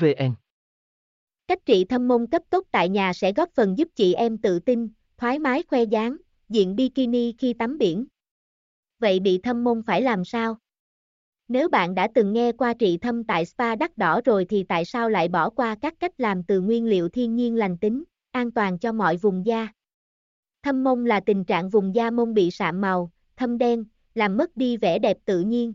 vn Cách trị thâm mông cấp tốc tại nhà sẽ góp phần giúp chị em tự tin, thoải mái khoe dáng, diện bikini khi tắm biển. Vậy bị thâm mông phải làm sao? Nếu bạn đã từng nghe qua trị thâm tại spa đắt đỏ rồi thì tại sao lại bỏ qua các cách làm từ nguyên liệu thiên nhiên lành tính, an toàn cho mọi vùng da? Thâm mông là tình trạng vùng da mông bị sạm màu, thâm đen, làm mất đi vẻ đẹp tự nhiên,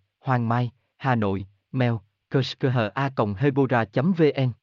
hoàng mai hà nội mail kushkha.hebora.vn